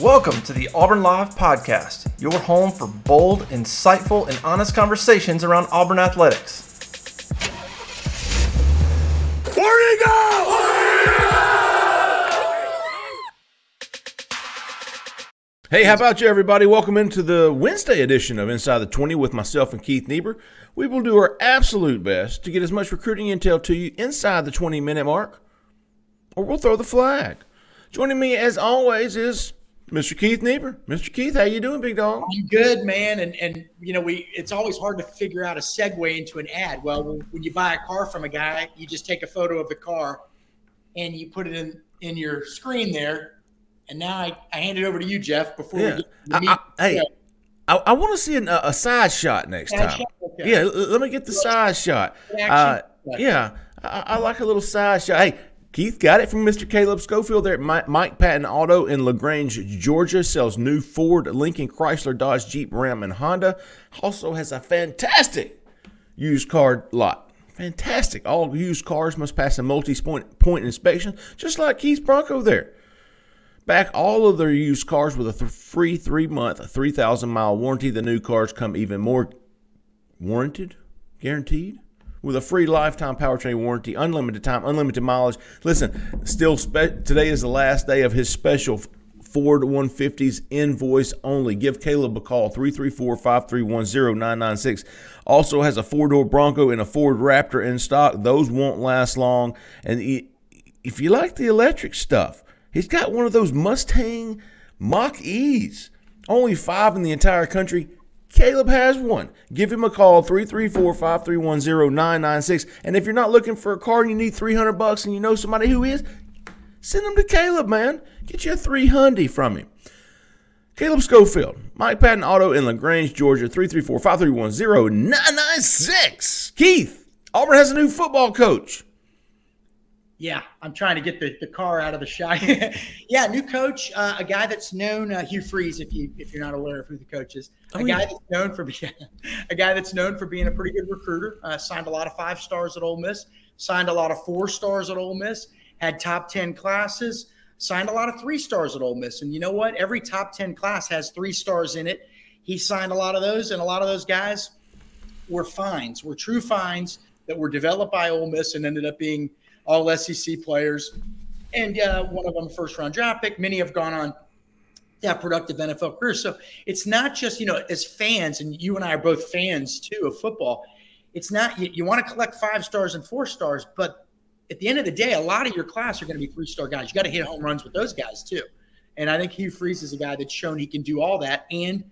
Welcome to the Auburn Live Podcast, your home for bold, insightful, and honest conversations around Auburn athletics. Where go? Hey, how about you, everybody? Welcome into the Wednesday edition of Inside the 20 with myself and Keith Niebuhr. We will do our absolute best to get as much recruiting intel to you inside the 20 minute mark, or we'll throw the flag. Joining me, as always, is Mr. Keith Niebuhr. Mr. Keith, how you doing, big dog? I'm good, man. And and you know, we it's always hard to figure out a segue into an ad. Well, when, when you buy a car from a guy, you just take a photo of the car and you put it in in your screen there. And now I, I hand it over to you, Jeff. Before Yeah. we get I- I- hey. I, I want to see an, a side shot next Side time. shot? Okay. Yeah, let me get the side shot. Uh, yeah, I, I like a little side shot. Hey, Keith got it from Mr. Caleb Schofield there at Mike Patton Auto in LaGrange, Georgia. Sells new Ford, Lincoln, Chrysler, Dodge, Jeep, Ram, and Honda. Also has a fantastic used car lot. Fantastic. All used cars must pass a multi-point point inspection, just like Keith's Bronco there. Back all of their used cars with a th- free three month, 3,000 mile warranty. The new cars come even more warranted, guaranteed, with a free lifetime powertrain warranty, unlimited time, unlimited mileage. Listen, still, spe- today is the last day of his special Ford 150s invoice only. Give Caleb a call, 334 531 0996. Also has a four door Bronco and a Ford Raptor in stock. Those won't last long. And if you like the electric stuff, he's got one of those Mustang Mach E's. Only five in the entire country. Caleb has one. Give him a call, 334-531-0996. And if you're not looking for a car and you need 300 bucks and you know somebody who is, send them to Caleb, man. Get you a 300 from him. Caleb Schofield, Mike Patton Auto in LaGrange, Georgia, 334-531-0996. Keith, Auburn has a new football coach. Yeah, I'm trying to get the, the car out of the shot. yeah, new coach, uh, a guy that's known, uh, Hugh Freeze, if you if you're not aware of who the coach is, a Oh, guy yeah. that's known for being a guy that's known for being a pretty good recruiter. Uh, signed a lot of five stars at Ole Miss, signed a lot of four stars at Ole Miss, had top ten classes, signed a lot of three stars at Ole Miss. And you know what? Every top ten class has three stars in it. He signed a lot of those, and a lot of those guys were fines, were true fines that were developed by Ole Miss and ended up being all SEC players. And uh, one of them, first round draft pick. Many have gone on to have productive NFL careers. So it's not just, you know, as fans, and you and I are both fans too of football. It's not, you, you want to collect five stars and four stars, but at the end of the day, a lot of your class are going to be three star guys. You got to hit home runs with those guys too. And I think Hugh Freeze is a guy that's shown he can do all that and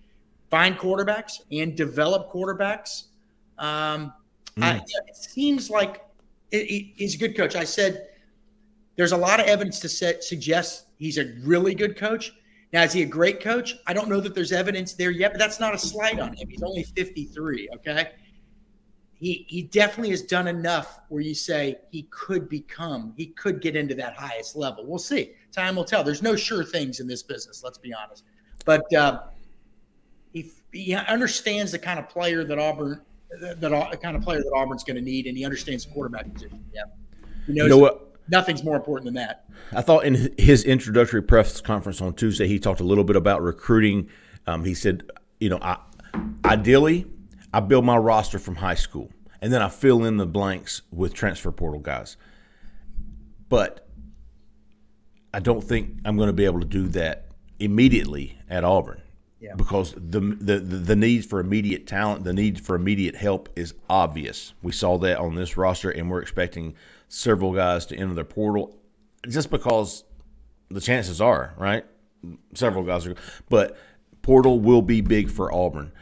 find quarterbacks and develop quarterbacks. Um, I, it seems like he- he's a good coach. I said there's a lot of evidence to set, suggest he's a really good coach. Now, is he a great coach? I don't know that there's evidence there yet, but that's not a slight on him. He's only 53. Okay. He, he definitely has done enough where you say he could become, he could get into that highest level. We'll see. Time will tell. There's no sure things in this business, let's be honest. But uh, he, he understands the kind of player that Auburn, that, that the kind of player that Auburn's going to need, and he understands the quarterback position. Yeah. He knows You know what? nothing's more important than that. I thought in his introductory press conference on Tuesday, he talked a little bit about recruiting. Um, he said, you know, I, ideally, I build my roster from high school, and then I fill in the blanks with transfer portal guys. But I don't think I'm going to be able to do that immediately at Auburn. Yeah. Because the, the the need for immediate talent, the need for immediate help is obvious. We saw that on this roster, and we're expecting several guys to enter their portal, just because the chances are right. Several guys are, but portal will be big for Auburn.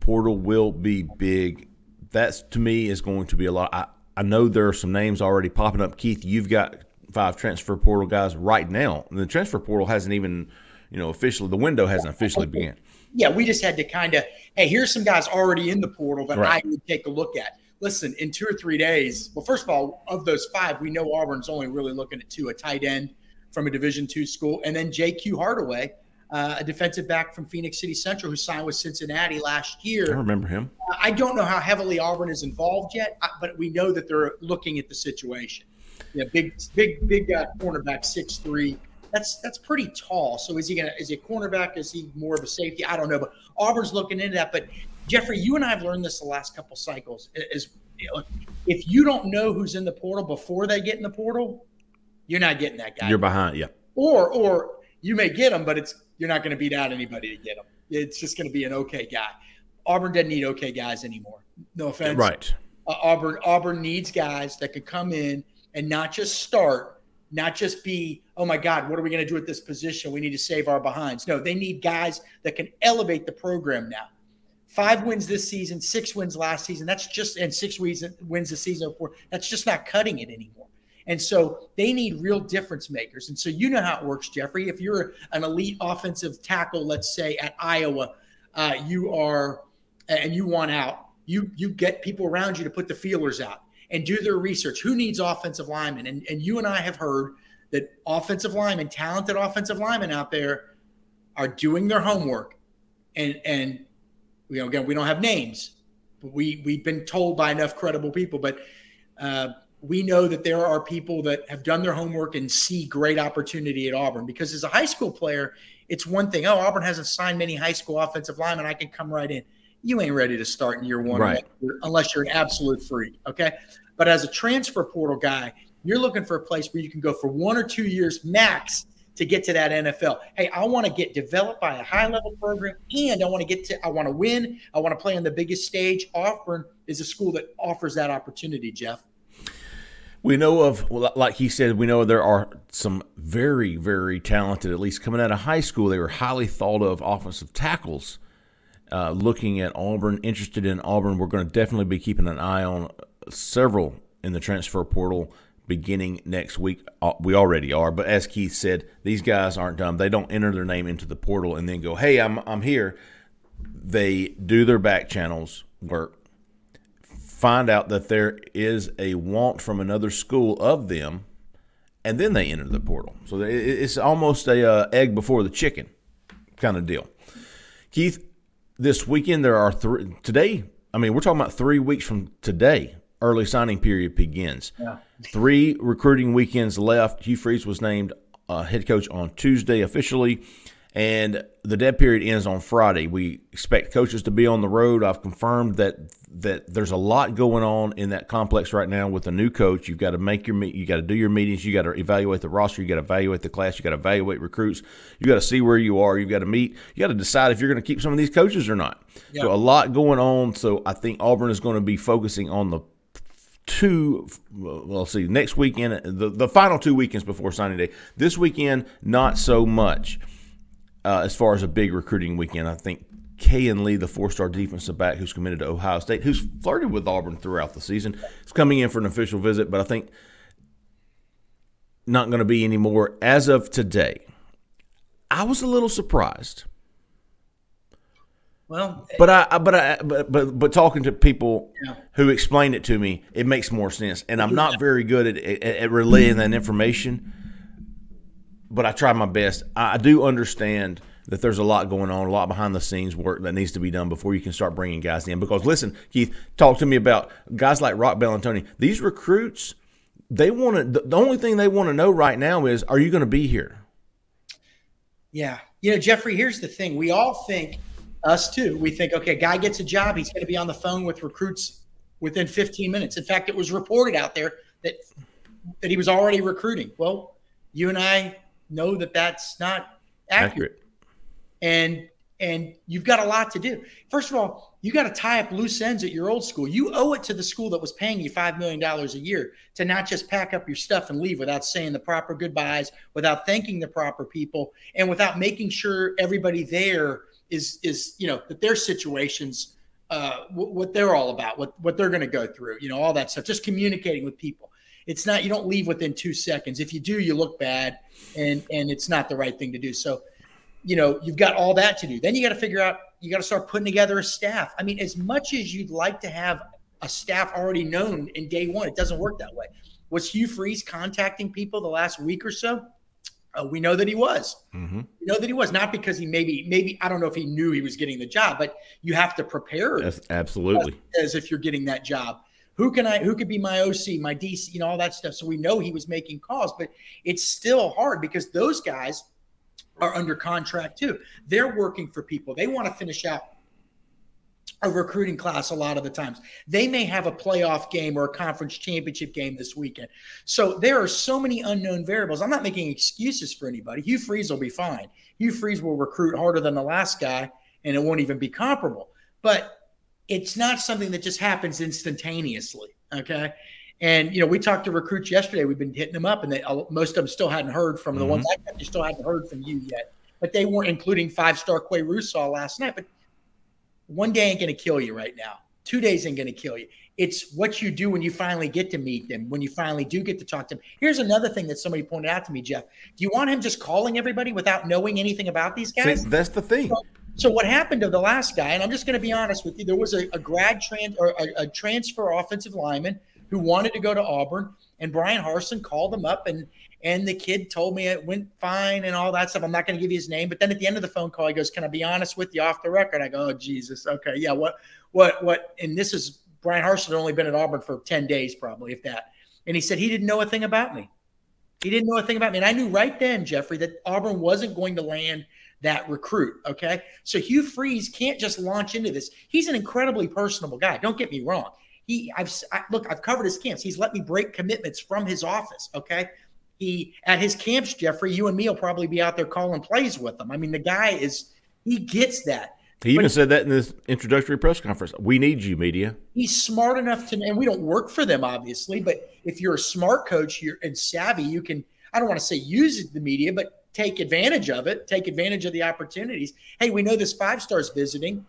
Portal will be big. That's to me is going to be a lot. I, I know there are some names already popping up. Keith, you've got five transfer portal guys right now. And the transfer portal hasn't even you know, officially the window hasn't officially begun. Yeah, we just had to kind of, hey, here's some guys already in the portal that Right. I would take a look at. Listen, in two or three days, well, first of all, of those five, we know Auburn's only really looking at two: a tight end from a Division two school, and then J.Q. Hardaway, uh, a defensive back from Phenix City Central, who signed with Cincinnati last year. I remember him. I don't know how heavily Auburn is involved yet, uh, but we know that they're looking at the situation. Yeah, big, big, big uh, cornerback, six three. That's that's pretty tall. So is he gonna? Is he a cornerback? Is he more of a safety? I don't know, but Auburn's looking into that. But Jeffrey, you and I have learned this the last couple cycles. Is you know, if you don't know who's in the portal before they get in the portal, you're not getting that guy. You're behind. Yeah. or or you may get him, but it's you're not going to beat out anybody to get him. It's just going to be an okay guy. Auburn doesn't need okay guys anymore. No offense. Right. Uh, Auburn Auburn needs guys that could come in and not just start, not just be, oh my God, what are we going to do at this position? We need to save our behinds. No, they need guys that can elevate the program now. Five wins this season, six wins last season. That's just and six wins wins the season before. That's just not cutting it anymore. And so they need real difference makers. And so you know how it works, Jeffrey. If you're an elite offensive tackle, let's say at Iowa, uh, you are and you want out, you you get people around you to put the feelers out and do their research. Who needs offensive linemen? And and you and I have heard that offensive linemen, talented offensive linemen out there, are doing their homework. And and you know, again, we don't have names, but we we've been told by enough credible people, but uh, we know that there are people that have done their homework and see great opportunity at Auburn. Because as a high school player, it's one thing. Oh, Auburn hasn't signed many high school offensive linemen. I can come right in. You ain't ready to start in year one Right. unless you're- unless you're an absolute freak. Okay. But as a transfer portal guy, you're looking for a place where you can go for one or two years max to get to that NFL. Hey, I want to get developed by a high level program and I want to get to, I want to win. I want to play on the biggest stage. Auburn is a school that offers that opportunity, Jeff. We know of, like he said, we know there are some very, very talented, at least coming out of high school, they were highly thought of offensive tackles. Uh, looking at Auburn, interested in Auburn, we're going to definitely be keeping an eye on several in the transfer portal beginning next week. Uh, We already are, but as Keith said, these guys aren't dumb. They don't enter their name into the portal and then go, "Hey, I'm I'm here." They do their back channels work find out that there is a want from another school of them, and then they enter the portal. So it's almost a uh, egg before the chicken kind of deal. Keith, this weekend there are three today. I mean, we're talking about three weeks from today. Early signing period begins. Three recruiting weekends left. Hugh Freeze was named uh, head coach on Tuesday officially, and the dead period ends on Friday. We expect coaches to be on the road. I've confirmed that that there's a lot going on in that complex right now with a new coach. You've got to make your meet. You got to do your meetings. You got to evaluate the roster. You got to evaluate the class. You got to evaluate recruits. You got to see where you are. You've got to meet. You got to decide if you're going to keep some of these coaches or not. So a lot going on. So I think Auburn is going to be focusing on the two well let's see next weekend the, the final two weekends before signing day this weekend not so much uh, as far as a big recruiting weekend i think Kayin Lee, the four-star defensive back who's committed to Ohio State, who's flirted with Auburn throughout the season, is coming in for an official visit, but I think not going to be anymore as of today. I was a little surprised. Well, But I, but I, but but but talking to people Yeah. who explain it to me, it makes more sense. And I'm not very good at, at, at relaying that information, but I try my best. I, I do understand that there's a lot going on, a lot behind the scenes work that needs to be done before you can start bringing guys in. Because listen, Keith, talk to me about guys like Rock Bellantoni. These recruits, they want to. The only thing they want to know right now is, are you going to be here? Yeah. You know, Jeffrey, here's the thing. We all think, us too, we think, okay, guy gets a job, he's going to be on the phone with recruits within 15 minutes. In fact, it was reported out there that that he was already recruiting. Well, you and I know that that's not accurate. Accurate. And and you've got a lot to do. First of all, you got to tie up loose ends at your old school. You owe it to the school that was paying you $5 million a year to not just pack up your stuff and leave without saying the proper goodbyes, without thanking the proper people, and without making sure everybody there is, is you know, that their situations, uh, w- what they're all about, what, what they're going to go through, you know, all that stuff, just communicating with people. It's not, you don't leave within two seconds. If you do, you look bad and, and it's not the right thing to do. So, you know, you've got all that to do. Then you got to figure out, you got to start putting together a staff. I mean, as much as you'd like to have a staff already known in day one, it doesn't work that way. Was Hugh Freeze contacting people the last week or so? Uh, we know that he was. Mm-hmm. We know that he was not because he maybe maybe I don't know if he knew he was getting the job, but you have to prepare. Yes, absolutely. As, as, if you're getting that job. Who can I? Who could be my OC, my DC, you know, all that stuff. So we know he was making calls, but it's still hard because those guys are under contract too. They're working for people. They want to finish out a recruiting class a lot of the times. They may have a playoff game or a conference championship game this weekend. So there are so many unknown variables. I'm not making excuses for anybody. Hugh Freeze will be fine. Hugh Freeze will recruit harder than the last guy, and it won't even be comparable. But it's not something that just happens instantaneously. Okay. And you know, we talked to recruits yesterday. We've been hitting them up, and they, most of them still hadn't heard from the mm-hmm. ones I still hadn't heard from you yet. But they weren't including five star Qua Russaw last night. But one day ain't going to kill you right now. Two days ain't going to kill you. It's what you do when you finally get to meet them, when you finally do get to talk to them. Here's another thing that somebody pointed out to me, Jeff. Do you want him just calling everybody without knowing anything about these guys? See, that's the thing. So, so, what happened to the last guy? And I'm just going to be honest with you. There was a, a grad trans or a, a transfer offensive lineman who wanted to go to Auburn, and Brian Harsin called him up and and the kid told me it went fine and all that stuff. I'm not going to give you his name, but then at the end of the phone call, he goes, "Can I be honest with you off the record?" I go, "Oh Jesus, okay, yeah, what, what, what?" And this is Brian Harsin had only been at Auburn for ten days, probably if that. And he said he didn't know a thing about me. He didn't know a thing about me, and I knew right then, Jeffrey, that Auburn wasn't going to land that recruit. Okay, so Hugh Freeze can't just launch into this. He's an incredibly personable guy. Don't get me wrong. He, I've I, look, I've covered his camps. He's let me break commitments from his office. Okay, he at his camps, Jeffrey, you and me will probably be out there calling plays with him. I mean, the guy is he gets that. He even said that in this introductory press conference. We need you, media. He's smart enough to, and we don't work for them, obviously. But if you're a smart coach you're, and savvy, you can. I don't want to say use the media, but take advantage of it. Take advantage of the opportunities. Hey, we know this five stars visiting.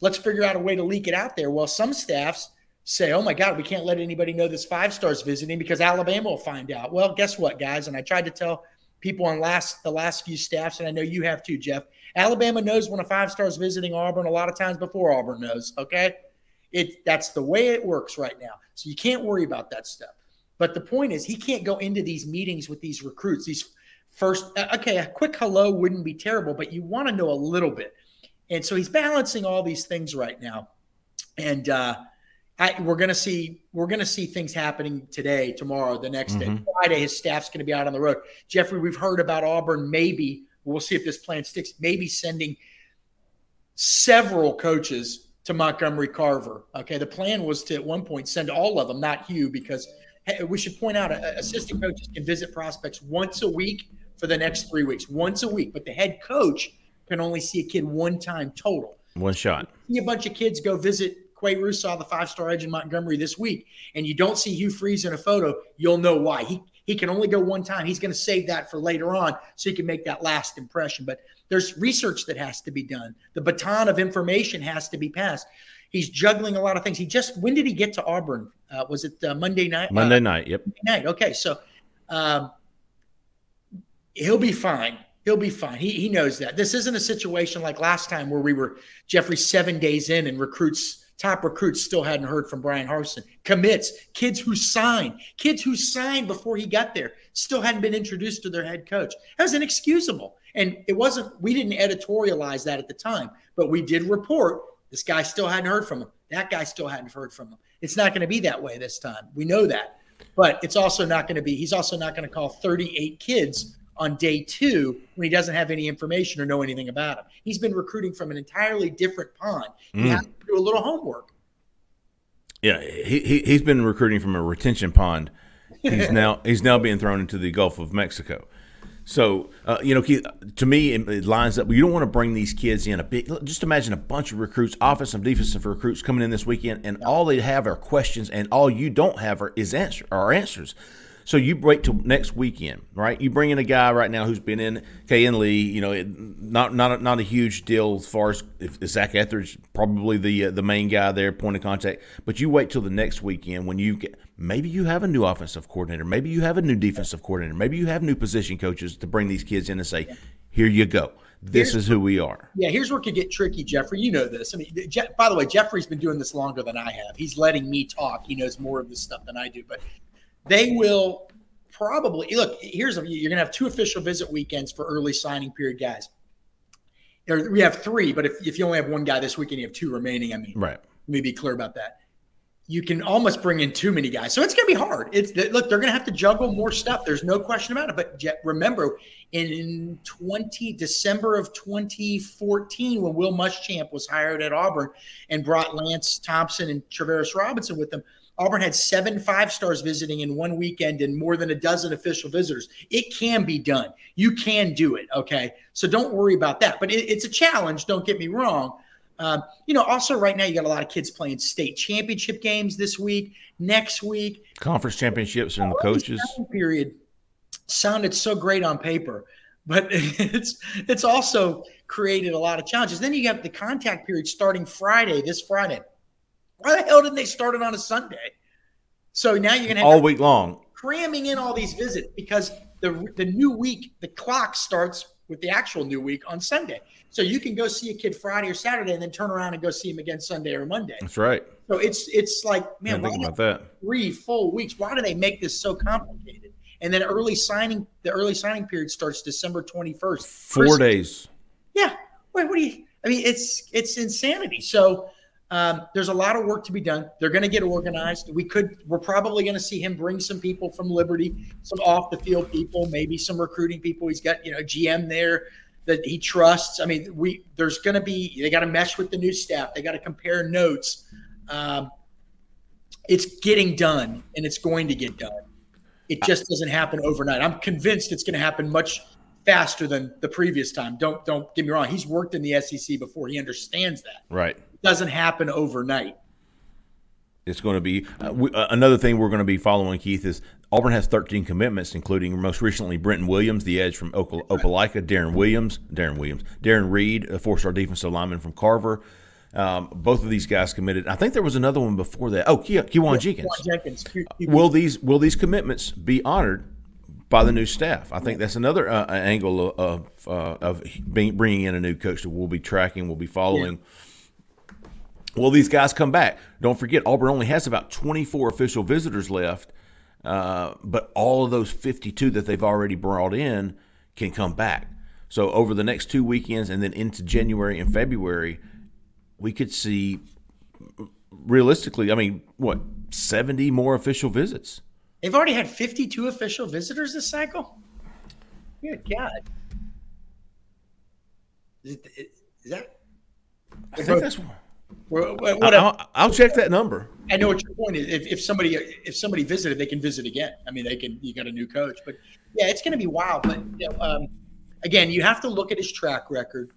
Let's figure out a way to leak it out there. Well, some staffs say, oh my God, we can't let anybody know this five stars visiting because Alabama will find out. Well, guess what, guys? And I tried to tell people on last the last few staffs, and I know you have too, Jeff. Alabama knows when a five star is visiting Auburn a lot of times before Auburn knows. Okay. It that's the way it works right now. So you can't worry about that stuff. But the point is, he can't go into these meetings with these recruits. These first, uh, okay, a quick hello wouldn't be terrible, but you want to know a little bit. And so he's balancing all these things right now. And uh, I, we're going to see we're going to see things happening today, tomorrow, the next mm-hmm. day. Friday, his staff's going to be out on the road. Jeffrey, we've heard about Auburn. Maybe we'll see if this plan sticks. Maybe sending several coaches to Montgomery Carver. Okay, the plan was to at one point send all of them, not Hugh, because hey, we should point out uh, assistant coaches can visit prospects once a week for the next three weeks, once a week. But the head coach can only see a kid one time total. One shot. See a bunch of kids go visit Qua Russaw, the five star edge in Montgomery this week, and you don't see Hugh Freeze in a photo, you'll know why. He he can only go one time. He's going to save that for later on so he can make that last impression. But there's research that has to be done. The baton of information has to be passed. He's juggling a lot of things. He just when did he get to Auburn? Uh, was it uh, Monday night? Monday uh, night. Yep. Monday night. Okay, so um, he'll be fine. He'll be fine. He, he knows that. This isn't a situation like last time where we were Jeffrey seven days in and recruits top recruits still hadn't heard from Brian Harsin. Commits, kids who signed, kids who signed before he got there, still hadn't been introduced to their head coach. That was inexcusable. And it wasn't, we didn't editorialize that at the time, but we did report this guy still hadn't heard from him. That guy still hadn't heard from him. It's not going to be that way this time. We know that. But it's also not going to be, he's also not going to call 38 kids on day two when he doesn't have any information or know anything about him. He's been recruiting from an entirely different pond. Mm. He has to do a little homework. Yeah, he, he he's been recruiting from a retention pond. He's now he's now being thrown into the Gulf of Mexico. So uh, you know, to me, it lines up. You don't want to bring these kids in a big. Just imagine a bunch of recruits, offensive, defensive recruits coming in this weekend, and all they have are questions, and all you don't have are is answer are answers. So you wait till next weekend, right? You bring in a guy right now who's been in Kayin Lee, you know, not not a, not a huge deal as far as if Zac Etheridge probably the uh, the main guy there, point of contact. But you wait till the next weekend when you get maybe you have a new offensive coordinator, maybe you have a new defensive coordinator, maybe you have new position coaches to bring these kids in and say, here you go. this Here's- is who we are. Yeah, here's where it could get tricky, Jeffrey. You know this. I mean, Je- by the way, Jeffrey's been doing this longer than I have. He's letting me talk. He knows more of this stuff than I do. But they will probably look. Here's a, you're going to have two official visit weekends for early signing period guys. Or we have three, but if, if you only have one guy this weekend, you have two remaining. I mean, Right. let me be clear about that. You can almost bring in too many guys, so it's going to be hard. It's look, they're going to have to juggle more stuff. There's no question about it. But remember, in 20 December of 2014, when Will Muschamp was hired at Auburn and brought Lance Thompson and Travaris Robinson with them, Auburn had seven five stars visiting in one weekend and more than a dozen official visitors. It can be done. You can do it. Okay, so don't worry about that. But it, it's a challenge. Don't get me wrong. Um, you know, also right now you got a lot of kids playing state championship games this week, next week. Conference championships and the coaches. period sounded so great on paper, but it's it's also created a lot of challenges. Then you have the contact period starting Friday, this Friday. Why the hell didn't they start it on a Sunday? So now you're gonna have All week long. cramming in all these visits because the the new week, the clock starts with the actual new week on Sunday. So you can go see a kid Friday or Saturday and then turn around and go see him again Sunday or Monday. That's right. So it's it's like, man, why about that. three full weeks? Why do they make this so complicated? And then early signing, the early signing period starts December 21st. Four days. Yeah. Wait, what do you? I mean, it's it's insanity. So um, there's a lot of work to be done. They're going to get organized. We could. We're probably going to see him bring some people from Liberty, some off the field people, maybe some recruiting people. He's got you know GM there that he trusts. I mean, we there's going to be. They got to mesh with the new staff. They got to compare notes. Um, it's getting done, and it's going to get done. It just doesn't happen overnight. I'm convinced it's going to happen much faster than the previous time. Don't don't get me wrong. He's worked in the SEC before. He understands that. Right. Doesn't happen overnight. It's going to be uh, we, uh, another thing we're going to be following. Keith is Auburn has 13 commitments, including most recently Brenton Williams, the edge from Opelika, Darren Williams, Darren Williams, Darren Reed, a four-star defensive lineman from Carver. Um, both of these guys committed. I think there was another one before that. Oh, Ke- Kewan Jenkins. Jenkins. Will these will these commitments be honored by the new staff? I think that's another uh, angle of of, uh, of being, bringing in a new coach that we'll be tracking, we'll be following. Will these guys come back? Don't forget, Auburn only has about 24 official visitors left, uh, but all of those 52 that they've already brought in can come back. So over the next two weekends and then into January and February, we could see realistically, I mean, what, 70 more official visits? They've already had 52 official visitors this cycle. Good God. Is, it, is that? I think that's. What, I'll, I'll check that number. I know what your point is. If, if somebody if somebody visited, they can visit again. I mean, they can. You got a new coach, but yeah, it's going to be wild. But you know, um, again, you have to look at his track record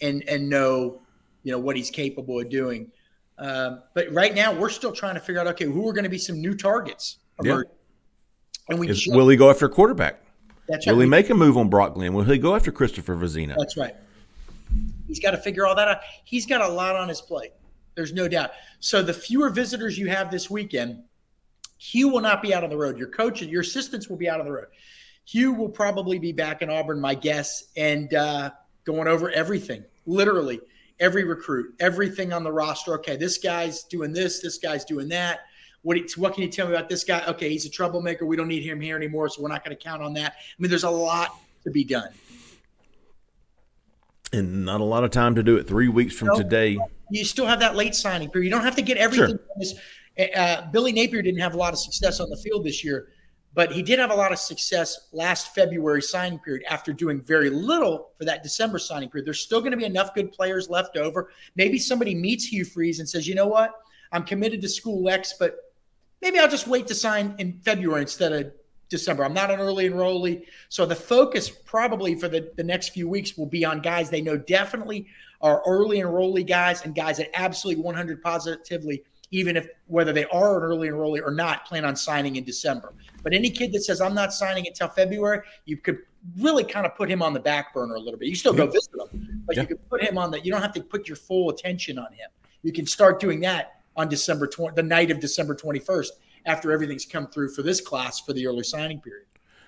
and and know you know what he's capable of doing. Um, but right now, we're still trying to figure out okay, who are going to be some new targets. Yeah. And we Is, will he go after a quarterback? that's Will he make a move on Brock Glenn? Will he go after Christopher Vizzina? That's right. He's got to figure all that out. He's got a lot on his plate. There's no doubt. So the fewer visitors you have this weekend, Hugh will not be out on the road. Your coach and your assistants will be out on the road. Hugh will probably be back in Auburn, my guess, and uh, going over everything, literally every recruit, everything on the roster. Okay, this guy's doing this, this guy's doing that. What, what can you tell me about this guy? Okay, he's a troublemaker. We don't need him here anymore, so we're not going to count on that. I mean, there's a lot to be done. And not a lot of time to do it. Three weeks from No. today. you still have that late signing period. You don't have to get everything. Sure. this- Uh, Billy Napier didn't have a lot of success on the field this year, but he did have a lot of success last February signing period after doing very little for that December signing period. There's still going to be enough good players left over. Maybe somebody meets Hugh Freeze and says, you know what? I'm committed to school X, but maybe I'll just wait to sign in February instead of December. I'm not an early enrollee. So the focus probably for the, the next few weeks will be on guys they know definitely are early enrollee guys and guys that absolutely 100 positively, even if whether they are an early enrollee or not, plan on signing in December. But any kid that says, I'm not signing until February, you could really kind of put him on the back burner a little bit. You still go visit him, but Yeah. you could put him on the, you don't have to put your full attention on him. You can start doing that on December 20, the night of December 21st after everything's come through for this class for the early signing period.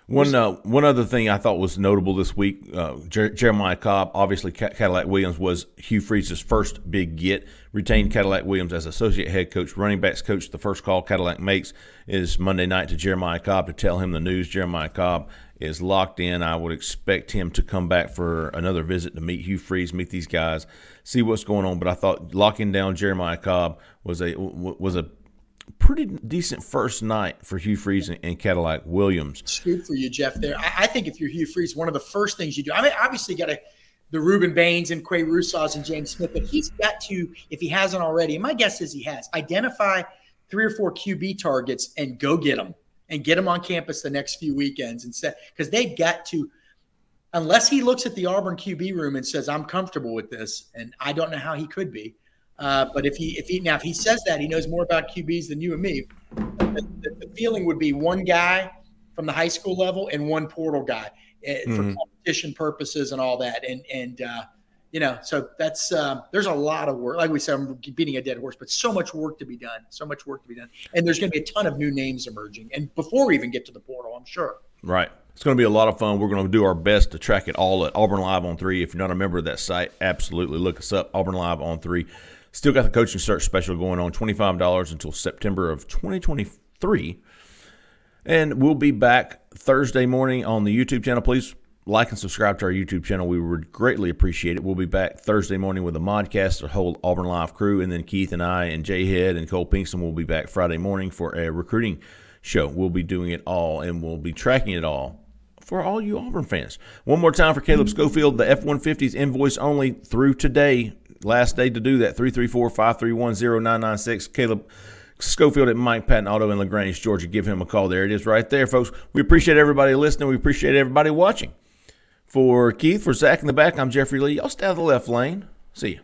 One uh, one other thing I thought was notable this week, uh, Jer- Jeremiah Cobb, obviously Cadillac Williams was Hugh Freeze's first big get. Retained Cadillac Williams as associate head coach, running backs coach. The first call Cadillac makes is Monday night to Jeremiah Cobb to tell him the news. Jeremiah Cobb is locked in. I would expect him to come back for another visit to meet Hugh Freeze, meet these guys, see what's going on. But I thought locking down Jeremiah Cobb was a was a pretty decent first night for Hugh Freeze and, Cadillac Williams. Scoop for you, Jeff. There, I, I, think if you're Hugh Freeze, one of the first things you do. I mean, obviously, got to the Rueben Bains and Qua Russaws and James Smith, but he's got to, if he hasn't already, and my guess is he has, identify three or four QB targets and go get them and get them on campus the next few weekends instead, because they've got to. Unless he looks at the Auburn QB room and says, "I'm comfortable with this," and I don't know how he could be, uh, but if he if he now if he says that he knows more about QBs than you and me, the, the, feeling would be one guy from the high school level and one portal guy uh, for mm-hmm. competition purposes and all that. And and uh, you know, so that's uh, there's a lot of work. Like we said, I'm beating a dead horse, but so much work to be done. So much work to be done, and there's going to be a ton of new names emerging. And before we even get to the portal, I'm sure. Right. It's going to be a lot of fun. We're going to do our best to track it all at Auburn Live on three. If you're not a member of that site, absolutely look us up. Auburn Live on three. Still got the coaching search special going on, $25 until September of 2023. And we'll be back Thursday morning on the YouTube channel. Please like and subscribe to our YouTube channel. We would greatly appreciate it. We'll be back Thursday morning with a modcast, the whole Auburn Live crew, and then Keith and I and Jay Head and Cole Pinkston will be back Friday morning for a recruiting show. We'll be doing it all and we'll be tracking it all for all you Auburn fans. One more time for Caleb Schofield, the F 150s invoice only through today. Last day to do that 334 531 0996. Caleb Schofield at Mike Patton Auto in LaGrange, Georgia. Give him a call. There it is right there, folks. We appreciate everybody listening. We appreciate everybody watching. For Keith, for Zach in the back, I'm Jeffrey Lee. Y'all stay out of the left lane. See you.